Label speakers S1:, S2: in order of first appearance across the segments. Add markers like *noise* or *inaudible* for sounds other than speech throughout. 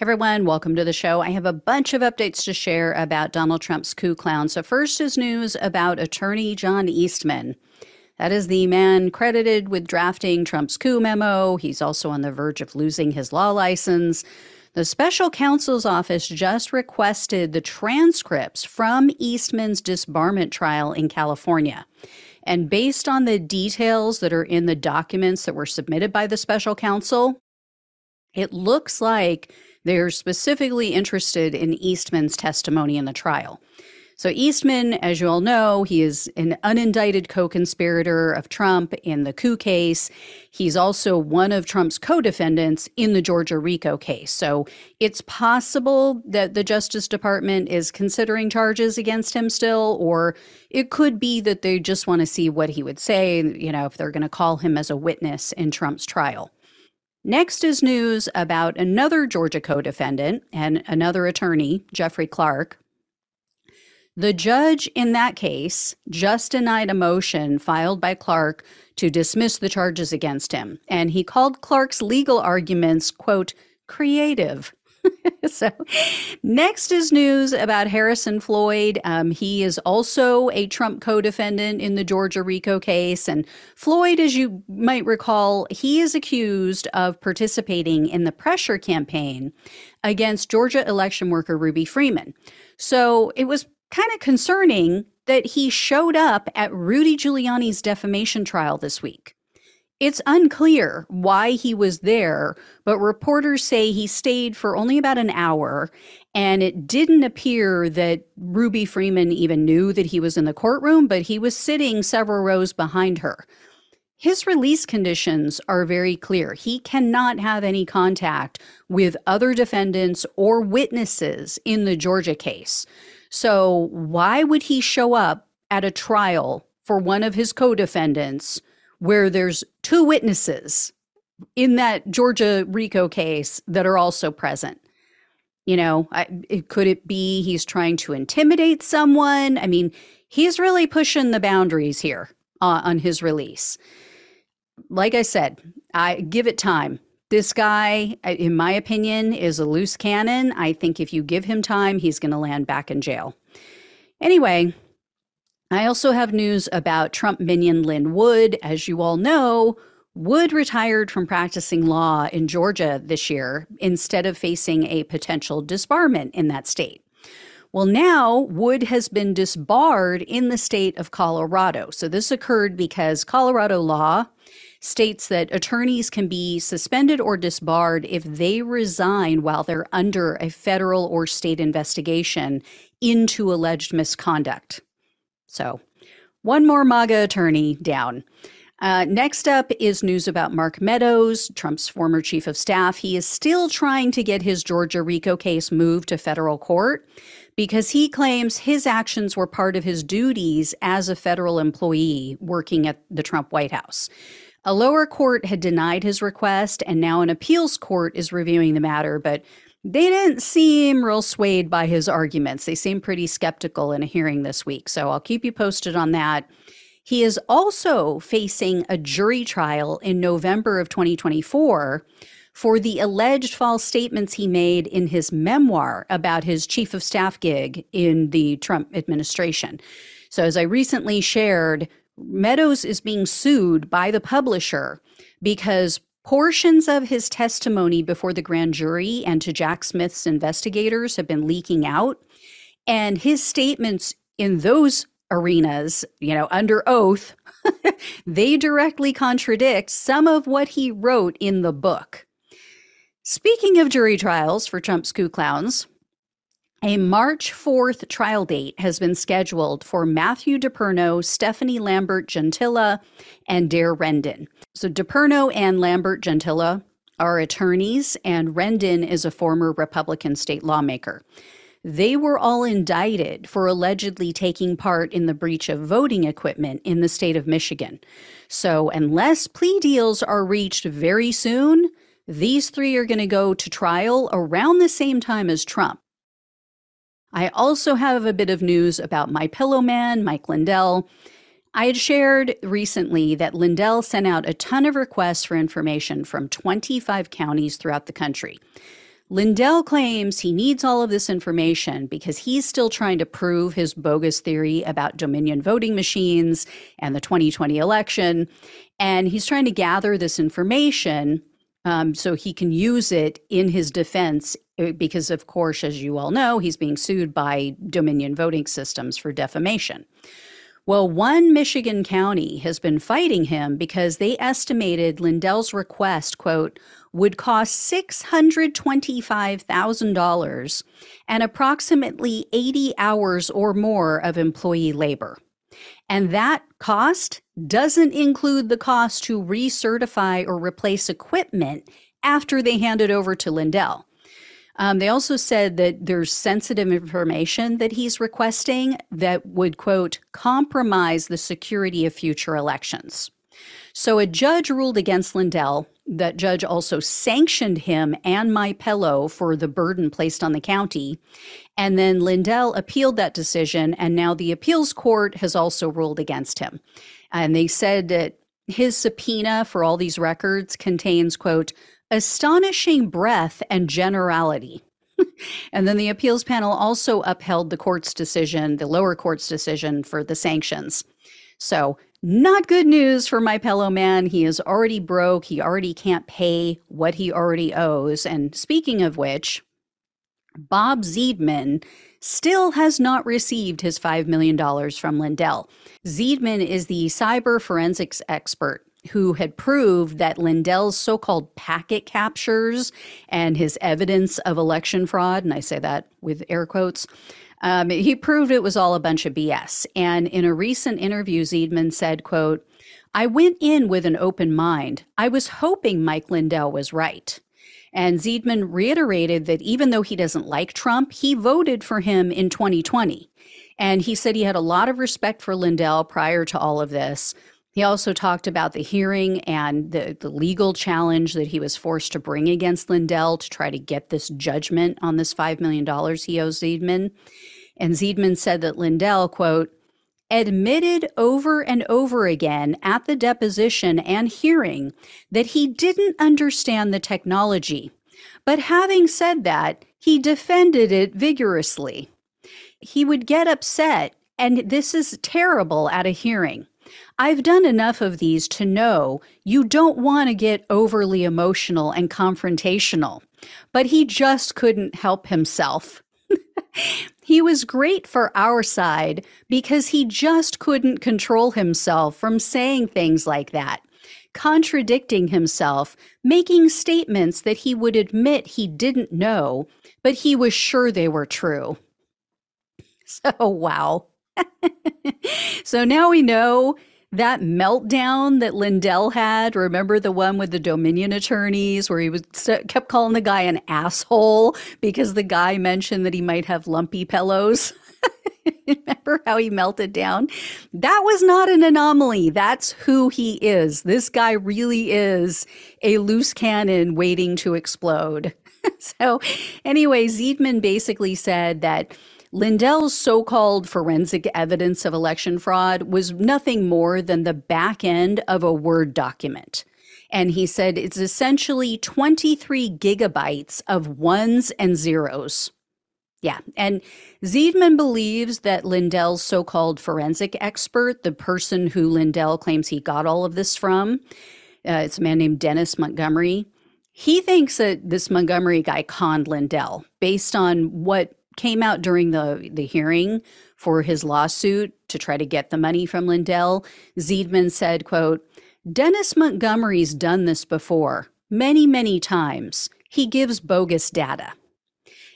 S1: everyone, welcome to the show. I have a bunch of updates to share about Donald Trump's coup clown. So, first is news about attorney John Eastman. That is the man credited with drafting Trump's coup memo. He's also on the verge of losing his law license. The special counsel's office just requested the transcripts from Eastman's disbarment trial in California. And based on the details that are in the documents that were submitted by the special counsel, it looks like they're specifically interested in Eastman's testimony in the trial. So, Eastman, as you all know, he is an unindicted co conspirator of Trump in the coup case. He's also one of Trump's co defendants in the Georgia RICO case. So, it's possible that the Justice Department is considering charges against him still, or it could be that they just want to see what he would say, you know, if they're going to call him as a witness in Trump's trial. Next is news about another Georgia co defendant and another attorney, Jeffrey Clark, the judge in that case just denied a motion filed by Clark to dismiss the charges against him. And he called Clark's legal arguments, quote, creative. *laughs* so, next is news about Harrison Floyd. Um, he is also a Trump co defendant in the Georgia RICO case. And Floyd, as you might recall, he is accused of participating in the pressure campaign against Georgia election worker Ruby Freeman. So, it was kind of concerning that he showed up at Rudy Giuliani's defamation trial this week. It's unclear why he was there, but reporters say he stayed for only about an hour, and it didn't appear that Ruby Freeman even knew that he was in the courtroom, but he was sitting several rows behind her. His release conditions are very clear. He cannot have any contact with other defendants or witnesses in the Georgia case. So, why would he show up at a trial for one of his co defendants where there's two witnesses in that Georgia RICO case that are also present? You know, I, it, could it be he's trying to intimidate someone? I mean, he's really pushing the boundaries here uh, on his release. Like I said, I give it time. This guy, in my opinion, is a loose cannon. I think if you give him time, he's going to land back in jail. Anyway, I also have news about Trump minion Lin Wood. As you all know, Wood retired from practicing law in Georgia this year instead of facing a potential disbarment in that state. Well, now Wood has been disbarred in the state of Colorado. So this occurred because Colorado law states that attorneys can be suspended or disbarred if they resign while they're under a federal or state investigation into alleged misconduct. So, one more MAGA attorney down. Uh, next up is news about Mark Meadows, Trump's former chief of staff. He is still trying to get his Georgia RICO case moved to federal court because he claims his actions were part of his duties as a federal employee working at the Trump White House. A lower court had denied his request, and now an appeals court is reviewing the matter, but they didn't seem real swayed by his arguments. They seemed pretty skeptical in a hearing this week. So I'll keep you posted on that. He is also facing a jury trial in November of 2024 for the alleged false statements he made in his memoir about his chief of staff gig in the Trump administration. So, as I recently shared, Meadows is being sued by the publisher because portions of his testimony before the grand jury and to Jack Smith's investigators have been leaking out. And his statements in those arenas, you know, under oath, *laughs* they directly contradict some of what he wrote in the book. Speaking of jury trials for Trump's coup clowns, a March 4th trial date has been scheduled for Matthew DePerno, Stefanie Lambert Juntilla, and Daire Rendon. So DePerno and Lambert Gentilla are attorneys, and Rendon is a former Republican state lawmaker. They were all indicted for allegedly taking part in the breach of voting equipment in the state of Michigan. So, unless plea deals are reached very soon, these three are going to go to trial around the same time as Trump. I also have a bit of news about my pillow man, Mike Lindell. I had shared recently that Lindell sent out a ton of requests for information from 25 counties throughout the country. Lindell claims he needs all of this information because he's still trying to prove his bogus theory about Dominion voting machines and the 2020 election. And he's trying to gather this information um, so he can use it in his defense Uh, because, of course, as you all know, he's being sued by Dominion Voting Systems for defamation. Well, one Michigan county has been fighting him because they estimated Lindell's request, quote, would cost $625,000 and approximately 80 hours or more of employee labor. And that cost doesn't include the cost to recertify or replace equipment after they hand it over to Lindell. Um, they also said that there's sensitive information that he's requesting that would, quote, compromise the security of future elections. So a judge ruled against Lindell. That judge also sanctioned him and My Pillow for the burden placed on the county. And then Lindell appealed that decision, and now the appeals court has also ruled against him. And they said that his subpoena for all these records contains, quote, astonishing breadth and generality. *laughs* and then the appeals panel also upheld the court's decision, the lower court's decision for the sanctions. So, not good news for my pillow man. He is already broke. He already can't pay what he already owes. And speaking of which, Bob Zeidman still has not received his $5 million from Lindell. Zeidman is the cyber forensics expert who had proved that Lindell's so called packet captures and his evidence of election fraud, and I say that with air quotes, um, he proved it was all a bunch of BS. And in a recent interview, Zeidman said, quote, I went in with an open mind. I was hoping Mike Lindell was right. And Zeidman reiterated that even though he doesn't like Trump, he voted for him in 2020. And he said he had a lot of respect for Lindell prior to all of this, he also talked about the hearing and the, the legal challenge that he was forced to bring against Lindell to try to get this judgment on this $5 million he owes Zeidman. And Zeidman said that Lindell, quote, admitted over and over again at the deposition and hearing that he didn't understand the technology. But having said that, he defended it vigorously. He would get upset, and this is terrible at a hearing. I've done enough of these to know you don't want to get overly emotional and confrontational, but he just couldn't help himself. *laughs* he was great for our side because he just couldn't control himself from saying things like that, contradicting himself, making statements that he would admit he didn't know, but he was sure they were true. *laughs* So, wow. *laughs* so now we know that meltdown that Lindell had, remember the one with the Dominion attorneys where he was kept calling the guy an asshole because the guy mentioned that he might have lumpy pillows? *laughs* remember how he melted down? That was not an anomaly. That's who he is. This guy really is a loose cannon waiting to explode. *laughs* so, anyway, Zeidman basically said that Lindell's so called forensic evidence of election fraud was nothing more than the back end of a Word document. And he said it's essentially 23 gigabytes of ones and zeros. Yeah. And Zeidman believes that Lindell's so called forensic expert, the person who Lindell claims he got all of this from, uh, it's a man named Dennis Montgomery. He thinks that this Montgomery guy conned Lindell based on what came out during the, the hearing for his lawsuit to try to get the money from Lindell, Zeidman said, quote, Dennis Montgomery's done this before, many, many times. He gives bogus data.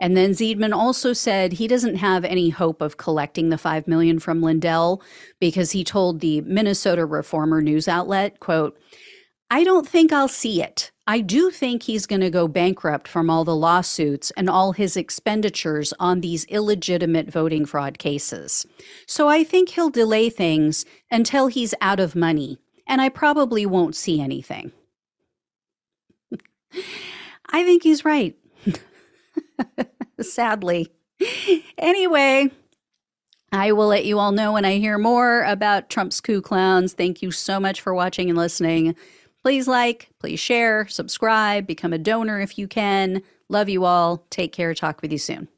S1: And then Zeidman also said he doesn't have any hope of collecting the 5 million from Lindell because he told the Minnesota Reformer news outlet, quote, I don't think I'll see it. I do think he's going to go bankrupt from all the lawsuits and all his expenditures on these illegitimate voting fraud cases. So I think he'll delay things until he's out of money, and I probably won't see anything. *laughs* I think he's right. *laughs* Sadly. Anyway, I will let you all know when I hear more about Trump's coup clowns. Thank you so much for watching and listening. Please like, please share, subscribe, become a donor if you can. Love you all. Take care. Talk with you soon.